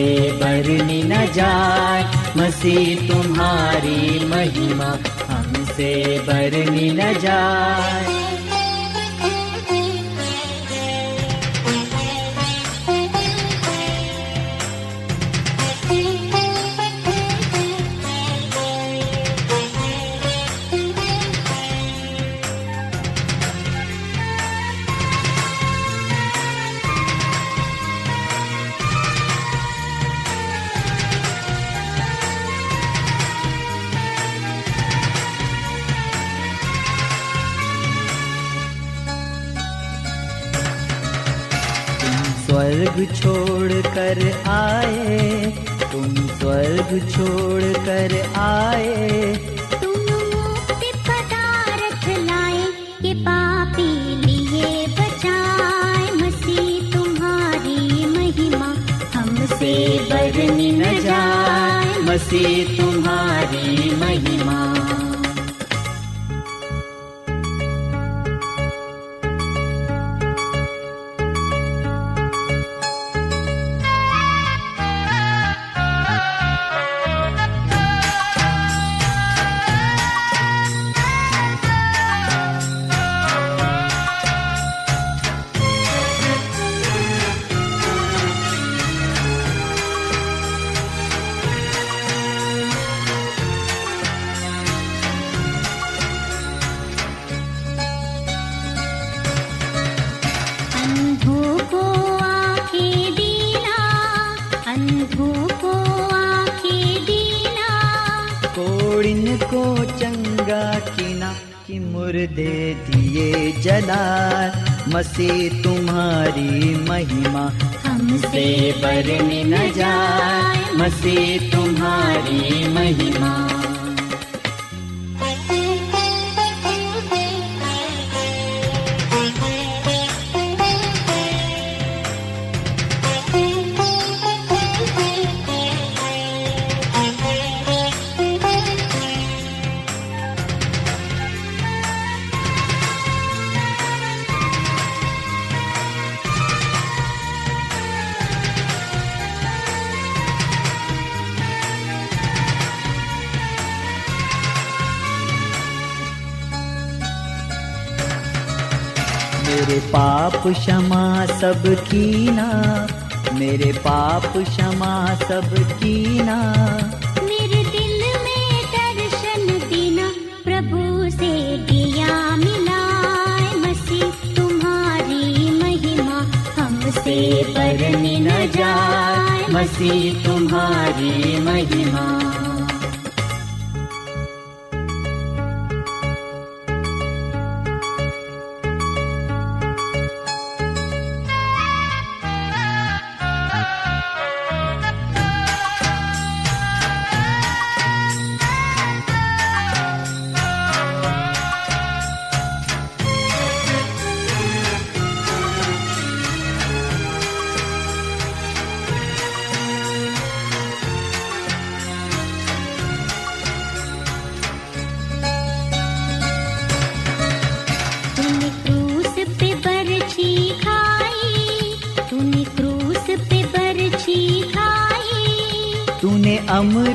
हमसे बरनी न जाए। मसीह तुम्हारी महिमा हमसे बरनी न जाए। स्वर्ग छोड़ कर आए तुम स्वर्ग छोड़ कर आए। तुम मुक्ति पदार्थ लाए ये पापी लिए बचाए। मसीह तुम्हारी महिमा हमसे बरनी न जाए। मसीह तुम्हारी महिमा मसीह तुम्हारी महिमा। हमसे बरने न जाए मसी तुम्हारी महिमा। क्षमा सब कीना मेरे पाप क्षमा सब कीना मेरे दिल में दर्शन देना प्रभु से दिया मिलाए मसीह, तुम्हारी महिमा हमसे बरनी न जाए। मसीह, तुम्हारी महिमा।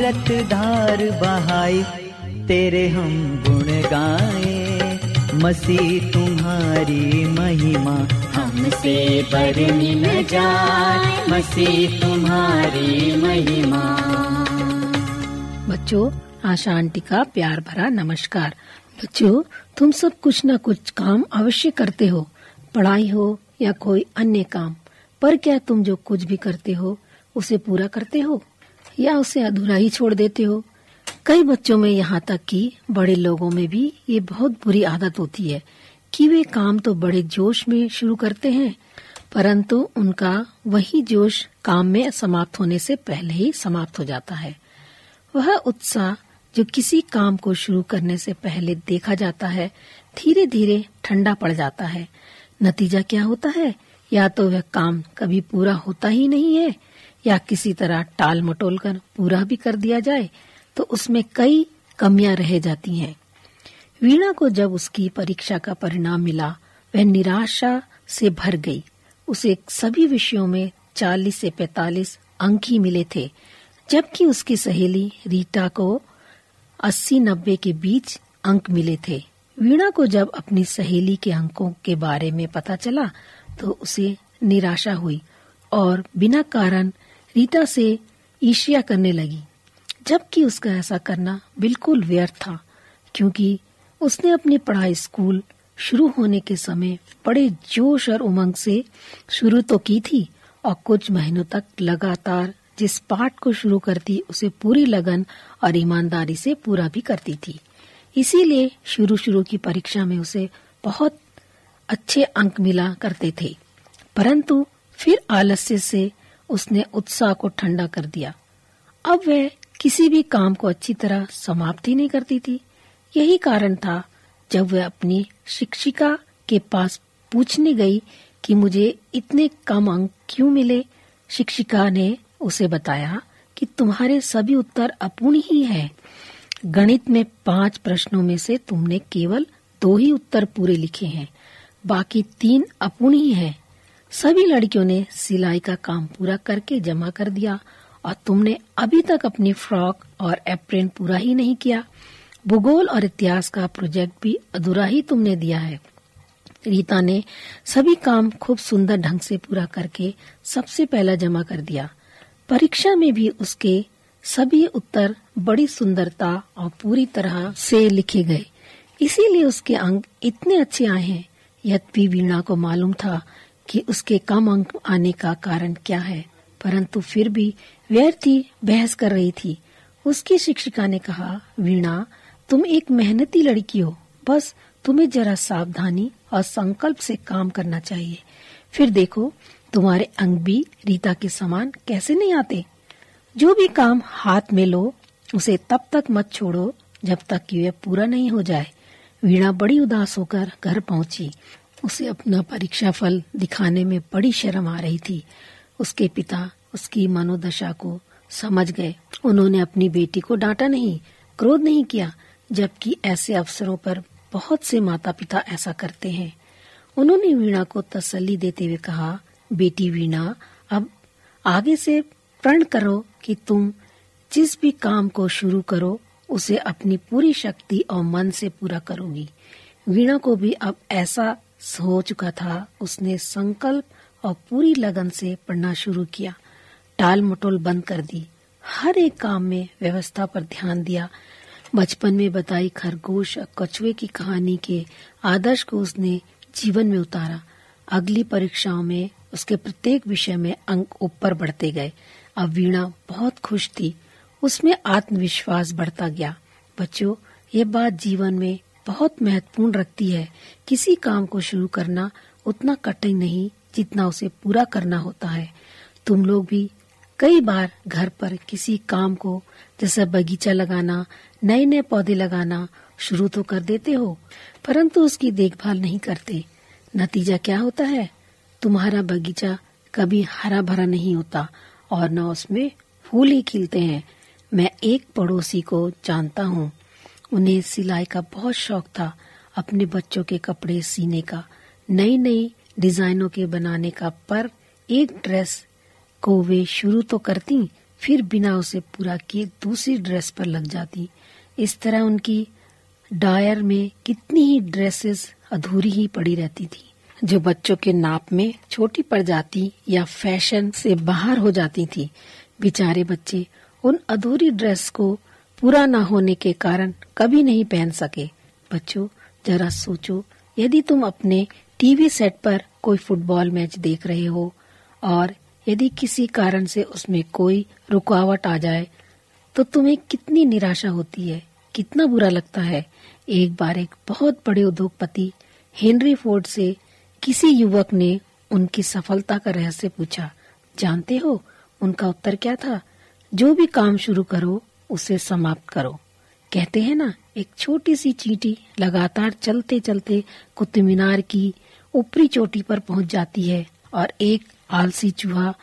अमृत धार बहाई, तेरे हम गुण गाए। मसीह तुम्हारी महिमा हमसे बरनी न जाए। मसीह तुम्हारी महिमा। बच्चों, आशा आंटी का प्यार भरा नमस्कार। बच्चों, तुम सब कुछ न कुछ काम अवश्य करते हो। पढ़ाई हो या कोई अन्य काम, पर क्या तुम जो कुछ भी करते हो, उसे पूरा करते हो? या उसे अधूरा ही छोड़ देते हो। कई बच्चों में यहाँ तक कि बड़े लोगों में भी ये बहुत बुरी आदत होती है कि वे काम तो बड़े जोश में शुरू करते हैं, परंतु उनका वही जोश काम में समाप्त होने से पहले ही समाप्त हो जाता है। वह उत्साह जो किसी काम को शुरू करने से पहले देखा जाता है धीरे धीरे ठंडा पड़ जाता है। नतीजा क्या होता है? या तो वह काम कभी पूरा होता ही नहीं है या किसी तरह टाल मटोल कर पूरा भी कर दिया जाए तो उसमें कई कमियाँ रह जाती हैं। वीणा को जब उसकी परीक्षा का परिणाम मिला, वह निराशा से भर गई। उसे सभी विषयों में 40 से 45 अंक ही मिले थे, जबकि उसकी सहेली रीटा को 80-90 के बीच अंक मिले थे। वीणा को जब अपनी सहेली के अंकों के बारे में पता चला तो उसे निराशा हुई और बिना कारण रीटा से ईर्ष्या करने लगी, जबकि उसका ऐसा करना बिल्कुल व्यर्थ था, क्योंकि उसने अपनी पढ़ाई स्कूल शुरू होने के समय बड़े जोश और उमंग से शुरू तो की थी, और कुछ महीनों तक लगातार जिस पाठ को शुरू करती, उसे पूरी लगन और ईमानदारी से पूरा भी करती थी। इसीलिए शुरू शुरू की परीक्षा में उसे बहुत अच्छे अंक मिला करते थे। परंतु फिर आलस्य से उसने उत्साह को ठंडा कर दिया। अब वह किसी भी काम को अच्छी तरह समाप्त ही नहीं करती थी। यही कारण था जब वह अपनी शिक्षिका के पास पूछने गई कि मुझे इतने कम अंक क्यों मिले। शिक्षिका ने उसे बताया कि तुम्हारे सभी उत्तर अपूर्ण ही है। गणित में पाँच प्रश्नों में से तुमने केवल दो ही उत्तर पूरे लिखे हैं। बाकी तीन अपूर्ण ही है। सभी लड़कियों ने सिलाई का काम पूरा करके जमा कर दिया और तुमने अभी तक अपनी फ्रॉक और एप्रेन पूरा ही नहीं किया। भूगोल और इतिहास का प्रोजेक्ट भी अधूरा ही तुमने दिया है। रीता ने सभी काम खूब सुंदर ढंग से पूरा करके सबसे पहला जमा कर दिया। परीक्षा में भी उसके सभी उत्तर बड़ी सुंदरता और पूरी तरह से लिखे गए। इसीलिए उसके अंक इतने अच्छे आए हैं, यद्यपि वीणा को मालूम था कि उसके कम अंक आने का कारण क्या है। परंतु फिर भी व्यर्थ बहस कर रही थी। उसकी शिक्षिका ने कहा, वीणा, तुम एक मेहनती लड़की हो। बस तुम्हें जरा सावधानी और संकल्प से काम करना चाहिए। फिर देखो, तुम्हारे अंग भी रीता के समान कैसे नहीं आते। जो भी काम हाथ में लो, उसे तब तक मत छोड़ो जब तक कि वह पूरा नहीं हो जाए। वीणा बड़ी उदास होकर घर पहुँची। उसे अपना परीक्षा फल दिखाने में बड़ी शर्म आ रही थी। उसके पिता उसकी मनोदशा को समझ गए। उन्होंने अपनी बेटी को डांटा नहीं, क्रोध नहीं किया, जबकि ऐसे अवसरों पर बहुत से माता पिता ऐसा करते हैं। उन्होंने वीणा को तसल्ली देते हुए कहा, बेटी वीणा, अब आगे से प्रण करो कि तुम जिस भी काम को शुरू करो, उसे अपनी पूरी शक्ति और मन से पूरा करोगी। वीणा को भी अब ऐसा हो चुका था। उसने संकल्प और पूरी लगन से पढ़ना शुरू किया। टाल मटोल बंद कर दी। हर एक काम में व्यवस्था पर ध्यान दिया। बचपन में बताई खरगोश और कछुए की कहानी के आदर्श को उसने जीवन में उतारा। अगली परीक्षाओं में उसके प्रत्येक विषय में अंक ऊपर बढ़ते गए। अब वीणा बहुत खुश थी। उसमें आत्मविश्वास बढ़ता गया। बच्चों, ये बात जीवन में बहुत महत्वपूर्ण रखती है। किसी काम को शुरू करना उतना कठिन नहीं जितना उसे पूरा करना होता है। तुम लोग भी कई बार घर पर किसी काम को, जैसे बगीचा लगाना नए नए पौधे लगाना शुरू तो कर देते हो, परंतु उसकी देखभाल नहीं करते। नतीजा क्या होता है? तुम्हारा बगीचा कभी हरा भरा नहीं होता और न उसमें फूल ही खिलते हैं। मैं एक पड़ोसी को जानता हूँ। उन्हें सिलाई का बहुत शौक था, अपने बच्चों के कपड़े सीने का। नई नई डिजाइनों के बनाने का पर एक ड्रेस को वे शुरू तो करती, फिर बिना उसे पूरा किए दूसरी ड्रेस पर लग जाती। इस तरह उनकी डायर में कितनी ही ड्रेसेस अधूरी ही पड़ी रहती थी, जो बच्चों के नाप में छोटी पड़ जाती या फ़ैशन से बाहर हो जाती थी। बेचारे बच्चे उन अधूरी ड्रेस को पूरा न होने के कारण कभी नहीं पहन सके। बच्चों, जरा सोचो, यदि तुम अपने टीवी सेट पर कोई फुटबॉल मैच देख रहे हो और यदि किसी कारण से उसमें कोई रुकावट आ जाए तो तुम्हें कितनी निराशा होती है, कितना बुरा लगता है। एक बार एक बहुत बड़े उद्योगपति हेनरी फोर्ड से किसी युवक ने उनकी सफलता का रहस्य पूछा, जानते हो, उनका उत्तर क्या था? जो भी काम शुरू करो उसे समाप्त करो। कहते हैं ना, एक छोटी सी चींटी लगातार चलते चलते कुतुब मीनार की ऊपरी चोटी पर पहुँच जाती है और एक आलसी चूहा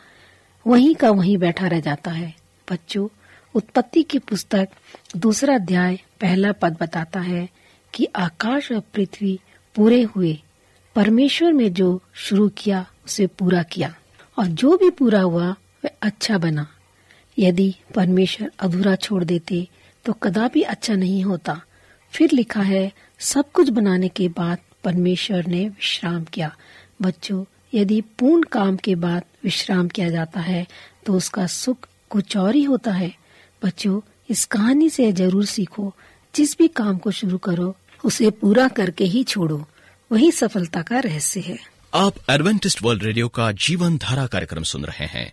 वहीं का वहीं बैठा रह जाता है। बच्चों, उत्पत्ति की पुस्तक दूसरा अध्याय पहला पद बताता है कि आकाश और पृथ्वी पूरे हुए। परमेश्वर में जो शुरू किया, उसे पूरा किया। और जो भी पूरा हुआ, वह अच्छा बना। यदि परमेश्वर अधूरा छोड़ देते तो कदापि अच्छा नहीं होता। फिर लिखा है, सब कुछ बनाने के बाद परमेश्वर ने विश्राम किया। बच्चों, यदि पूर्ण काम के बाद विश्राम किया जाता है तो उसका सुख कुछ और ही होता है। बच्चों, इस कहानी से ज़रूर सीखो। जिस भी काम को शुरू करो, उसे पूरा करके ही छोड़ो। वही सफलता का रहस्य है। आप एडवेंटिस्ट वर्ल्ड रेडियो का जीवन धारा कार्यक्रम सुन रहे हैं।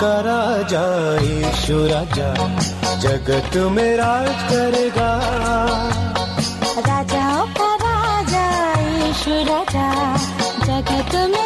का राजा यीशु राजा जगत में राज करेगा। राजाओं का राजा यीशु राजा जगत में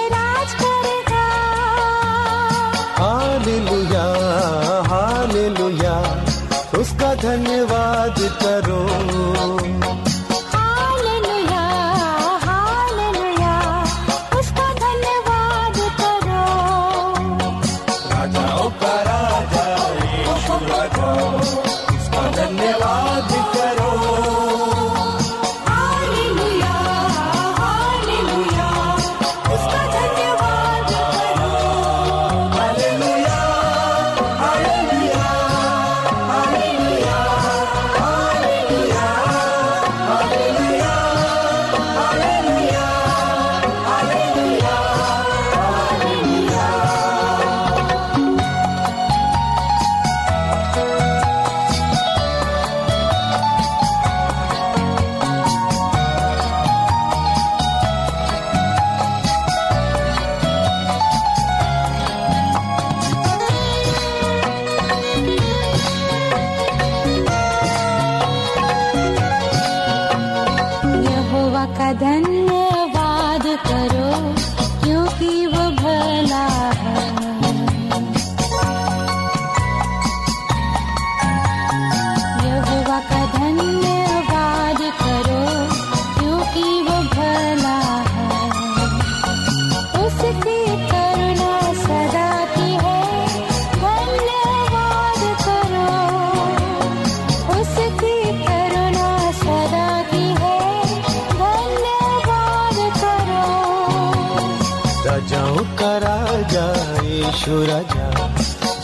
यीशु राजा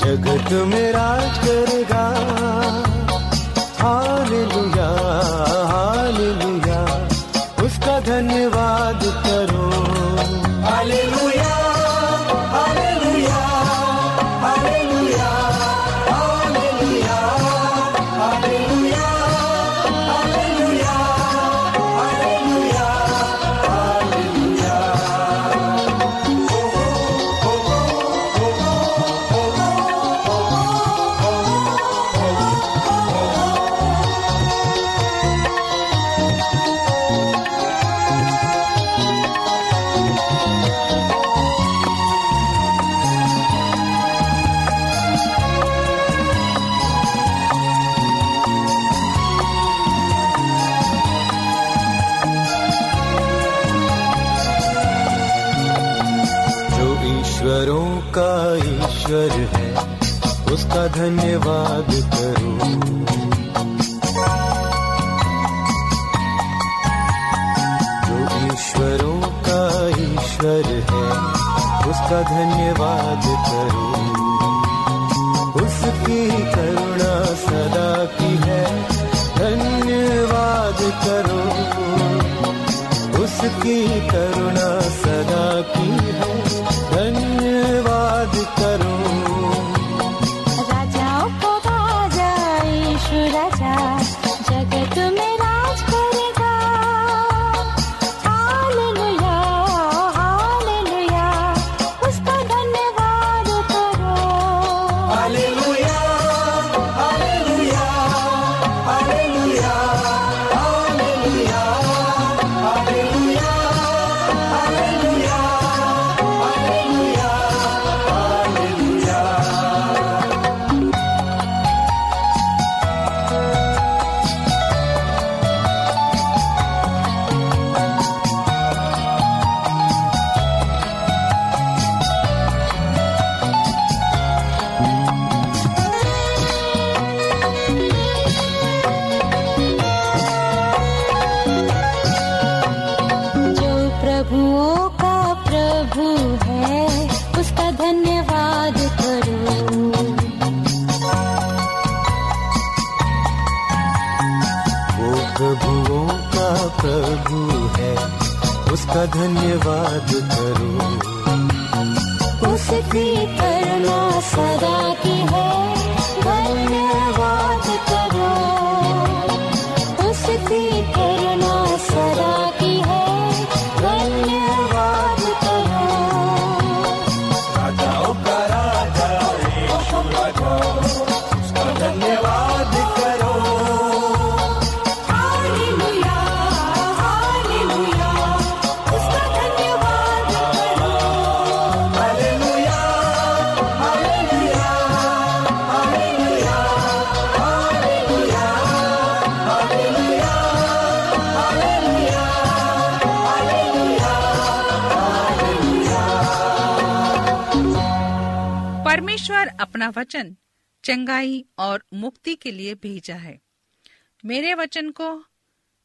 जगत में राज करेगा हालेलुया धन्यवाद करो। जो ईश्वरों का ईश्वर है उसका धन्यवाद प्रभुओं का प्रभु है उसका धन्यवाद करो। वो प्रभुओं का प्रभु है उसका धन्यवाद करो। उसकी करुणा सदा की है। अपना वचन चंगाई और मुक्ति के लिए भेजा है। मेरे वचन को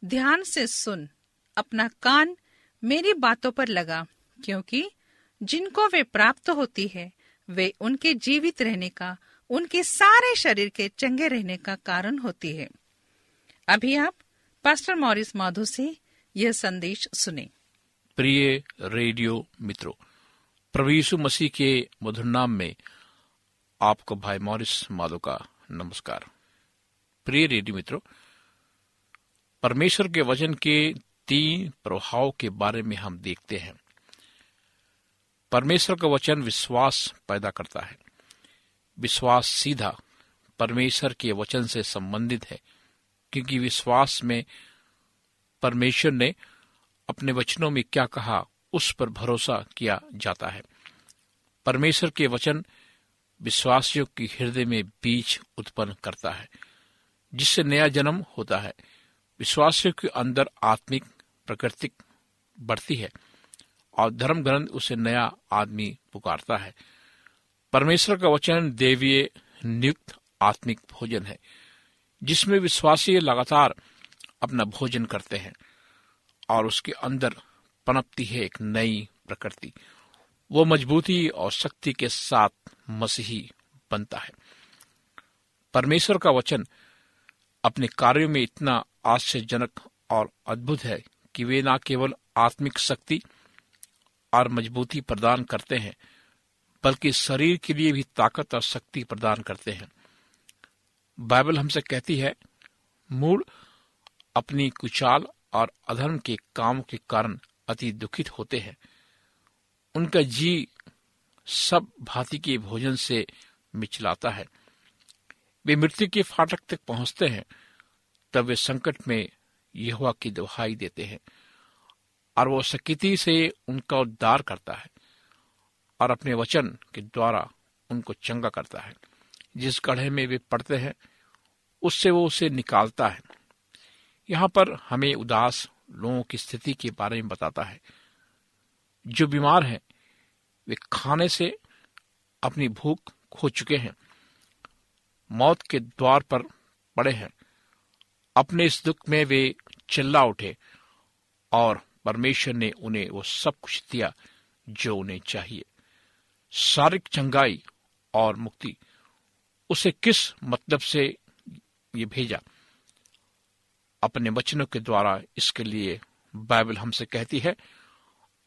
ध्यान से सुन, अपना कान मेरी बातों पर लगा, क्योंकि जिनको वे प्राप्त होती है, वे उनके जीवित रहने का, उनके सारे शरीर के चंगे रहने का कारण होती है। अभी आप पास्टर मॉरिस माधो से यह संदेश सुने। प्रिय रेडियो मित्रों प्रवीषु मसीह के मधुर नाम में आपको भाई मॉरिस माधो का नमस्कार। प्रिय रेडियो मित्रों, परमेश्वर के वचन के तीन प्रभाव के बारे में हम देखते हैं। परमेश्वर का वचन विश्वास पैदा करता है। विश्वास सीधा परमेश्वर के वचन से संबंधित है, क्योंकि विश्वास में परमेश्वर ने अपने वचनों में क्या कहा, उस पर भरोसा किया जाता है। परमेश्वर के वचन विश्वासियों की हृदय में बीज उत्पन्न करता है, जिससे नया जन्म होता है। विश्वासियों के अंदर आत्मिक प्रकृति बढ़ती है और धर्म ग्रंथ उसे नया आदमी पुकारता है। परमेश्वर का वचन देवीय नियुक्त आत्मिक भोजन है, जिसमें विश्वासी लगातार अपना भोजन करते हैं और उसके अंदर पनपती है एक नई प्रकृति। वो मजबूती और शक्ति के साथ मसीही बनता है। परमेश्वर का वचन अपने कार्यों में इतना आश्चर्यजनक और अद्भुत है कि वे न केवल आत्मिक शक्ति और मजबूती प्रदान करते हैं, बल्कि शरीर के लिए भी ताकत और शक्ति प्रदान करते हैं। बाइबल हमसे कहती है मूड अपनी कुचाल और अधर्म के काम के कारण अति दुखित होते हैं। उनका जी सब भांति के भोजन से मिचलाता है। वे मृत्यु के फाटक तक पहुँचते हैं, तब वे संकट में यहोवा की दुहाई देते हैं, और वो सकिति से उनका उद्धार करता है, और अपने वचन के द्वारा उनको चंगा करता है। जिस गढ़े में वे पड़ते हैं, उससे वो उसे निकालता है। यहाँ पर हमें उदास लोगों की स्थिति के बारे में बताता है। जो बीमार हैं वे खाने से अपनी भूख खो चुके हैं। मौत के द्वार पर पड़े हैं। अपने इस दुख में वे चिल्ला उठे और परमेश्वर ने उन्हें वो सब कुछ दिया जो उन्हें चाहिए। शारीरिक चंगाई और मुक्ति, उसे किस मतलब से ये भेजा? अपने वचनों के द्वारा इसके लिए बाइबल हमसे कहती है,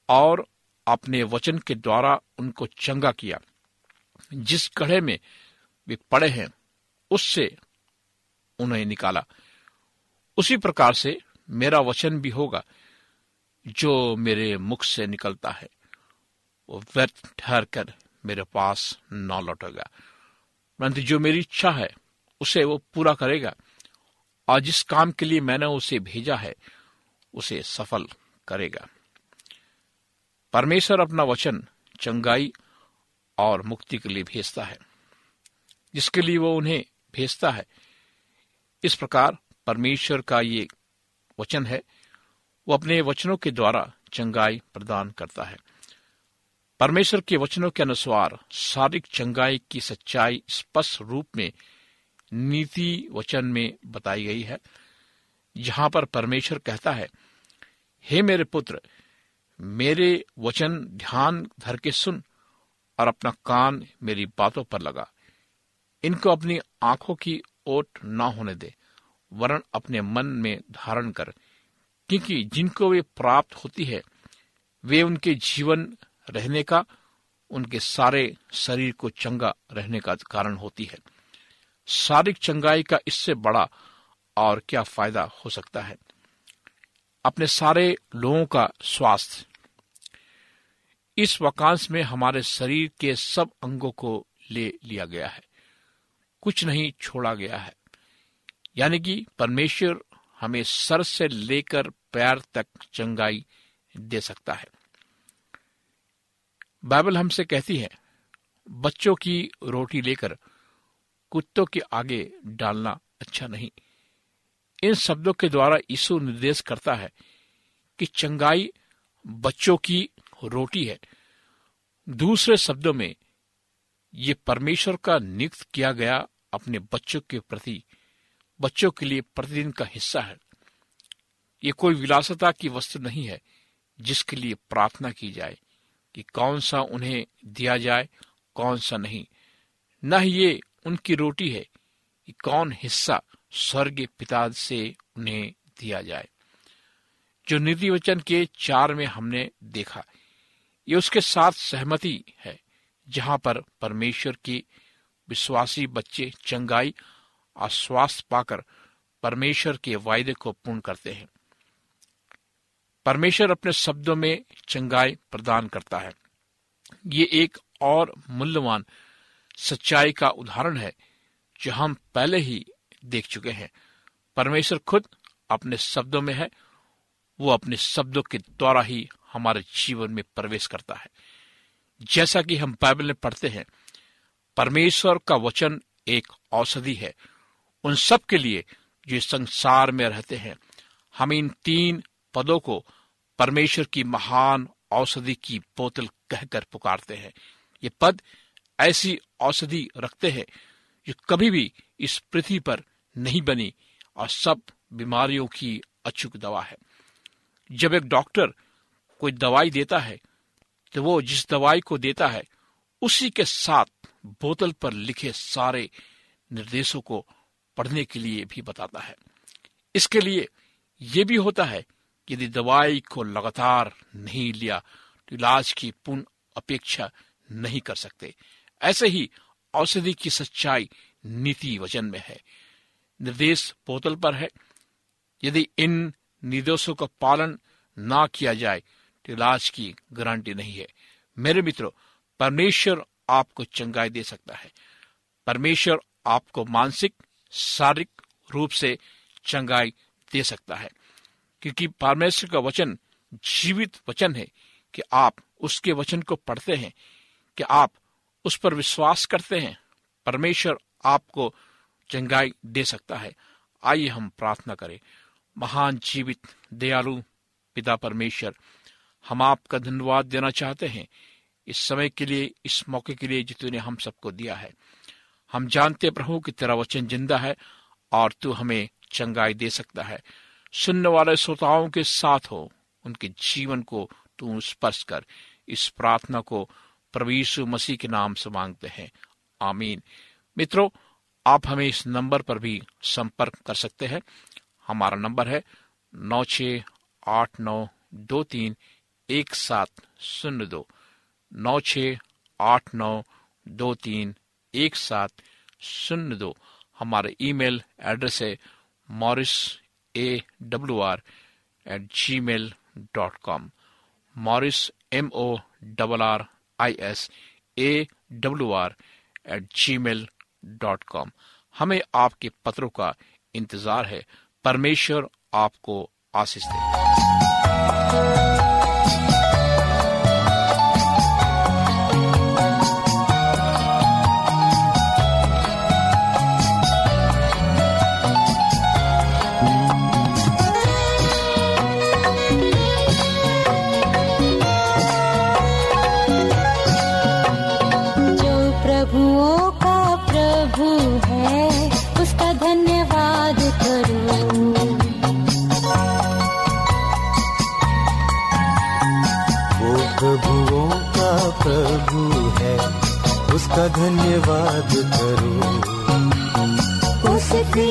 और अपने वचन के द्वारा उनको चंगा किया। जिस गढ़े में वे पड़े हैं, उससे उन्हें निकाला। उसी प्रकार से मेरा वचन भी होगा, जो मेरे मुख से निकलता है। वो व्यर्थ ठहर कर मेरे पास न लौटेगा। परंतु जो मेरी इच्छा है, उसे वो पूरा करेगा। और जिस काम के लिए मैंने उसे भेजा है, उसे सफल करेगा। परमेश्वर अपना वचन चंगाई और मुक्ति के लिए भेजता है, जिसके लिए वो उन्हें भेजता है। इस प्रकार परमेश्वर का ये वचन है, वो अपने वचनों के द्वारा चंगाई प्रदान करता है। परमेश्वर के वचनों के अनुसार शारीरिक चंगाई की सच्चाई स्पष्ट रूप में नीति वचन में बताई गई है, जहाँ पर परमेश्वर कहता है, हे मेरे पुत्र मेरे वचन ध्यान धर के सुन और अपना कान मेरी बातों पर लगा। इनको अपनी आँखों की ओट न होने दे वरण अपने मन में धारण कर, क्योंकि जिनको वे प्राप्त होती है, वे उनके जीवन रहने का, उनके सारे शरीर को चंगा रहने का कारण होती है। शारीरिक चंगाई का इससे बड़ा और क्या फ़ायदा हो सकता है? अपने सारे लोगों का स्वास्थ्य इस वाकांश में हमारे शरीर के सब अंगों को ले लिया गया है। कुछ नहीं छोड़ा गया है। यानी कि परमेश्वर हमें सर से लेकर पैर तक चंगाई दे सकता है। बाइबल हमसे कहती है, बच्चों की रोटी लेकर कुत्तों के आगे डालना अच्छा नहीं। इन शब्दों के द्वारा यीशु निर्देश करता है कि चंगाई बच्चों की रोटी है। दूसरे शब्दों में, ये परमेश्वर का नियुक्त किया गया अपने बच्चों के प्रति, बच्चों के लिए प्रतिदिन का हिस्सा है। ये कोई विलासता की वस्तु नहीं है जिसके लिए प्रार्थना की जाए कि कौन सा उन्हें दिया जाए, कौन सा नहीं। न ही ये उनकी रोटी है कि कौन हिस्सा स्वर्ग पिता से उन्हें दिया जाए। जो नीति वचन के चार में हमने देखा ये उसके साथ सहमति है, जहाँ पर परमेश्वर के विश्वासी बच्चे चंगाई और स्वास्थ्य पाकर परमेश्वर के वायदे को पूर्ण करते हैं। परमेश्वर अपने शब्दों में चंगाई प्रदान करता है। ये एक और मूल्यवान सच्चाई का उदाहरण है, जो हम पहले ही देख चुके हैं। परमेश्वर खुद अपने शब्दों में है, वो अपने शब्दों के द्वारा ही हमारे जीवन में प्रवेश करता है। जैसा कि हम बाइबल में पढ़ते हैं, परमेश्वर का वचन एक औषधि है। उन सब के लिए जो संसार में रहते हैं, हम इन तीन पदों को परमेश्वर की महान औषधि की बोतल कहकर पुकारते हैं। ये पद ऐसी औषधि रखते हैं जो कभी भी इस पृथ्वी पर नहीं बनी और सब बीमारियों की अचूक दवा है। जब एक डॉक्टर कोई दवाई देता है तो वो जिस दवाई को देता है, उसी के साथ बोतल पर लिखे सारे निर्देशों को पढ़ने के लिए भी बताता है। इसके लिए यह भी होता है यदि दवाई को लगातार नहीं लिया तो इलाज की पूर्ण अपेक्षा नहीं कर सकते। ऐसे ही औषधि की सच्चाई नीति वचन में है। निर्देश बोतल पर है। यदि इन निर्देशों का पालन ना किया जाए इलाज की गारंटी नहीं है। मेरे मित्रों, परमेश्वर आपको चंगाई दे सकता है। परमेश्वर आपको मानसिक, शारीरिक रूप से चंगाई दे सकता है। क्योंकि परमेश्वर का वचन जीवित वचन है कि आप उसके वचन को पढ़ते हैं, कि आप उस पर विश्वास करते हैं। परमेश्वर आपको चंगाई दे सकता है। आइए हम प्रार्थना करें। महान जीवित, दयालु पिता परमेश्वर हम आपका धन्यवाद देना चाहते हैं। इस समय के लिए, इस मौके के लिए जो हम सबको दिया है। हम जानते प्रभु कि तेरा वचन ज़िंदा है और तू हमें चंगाई दे सकता है। सुनने वाले श्रोताओं के साथ हो, उनके जीवन को तू स्पर्श कर। इस प्रार्थना को प्रवीषु मसीह के नाम से मांगते हैं। आमीन। मित्रों, आप हमें इस नंबर पर भी संपर्क कर सकते हैं। हमारा नंबर है नौ छ आठ नौ दो तीन एक सात शून्य दो। नौ छ आठ नौ दो तीन एक सात शून्य दो। हमारा ईमेल एड्रेस है Morris A W R at Gmail dot com Morris M O double R I S A W R at Gmail dot com हमें आपके पत्रों का इंतज़ार है। परमेश्वर आपको आशीष दे। धन्यवाद करो। उसकी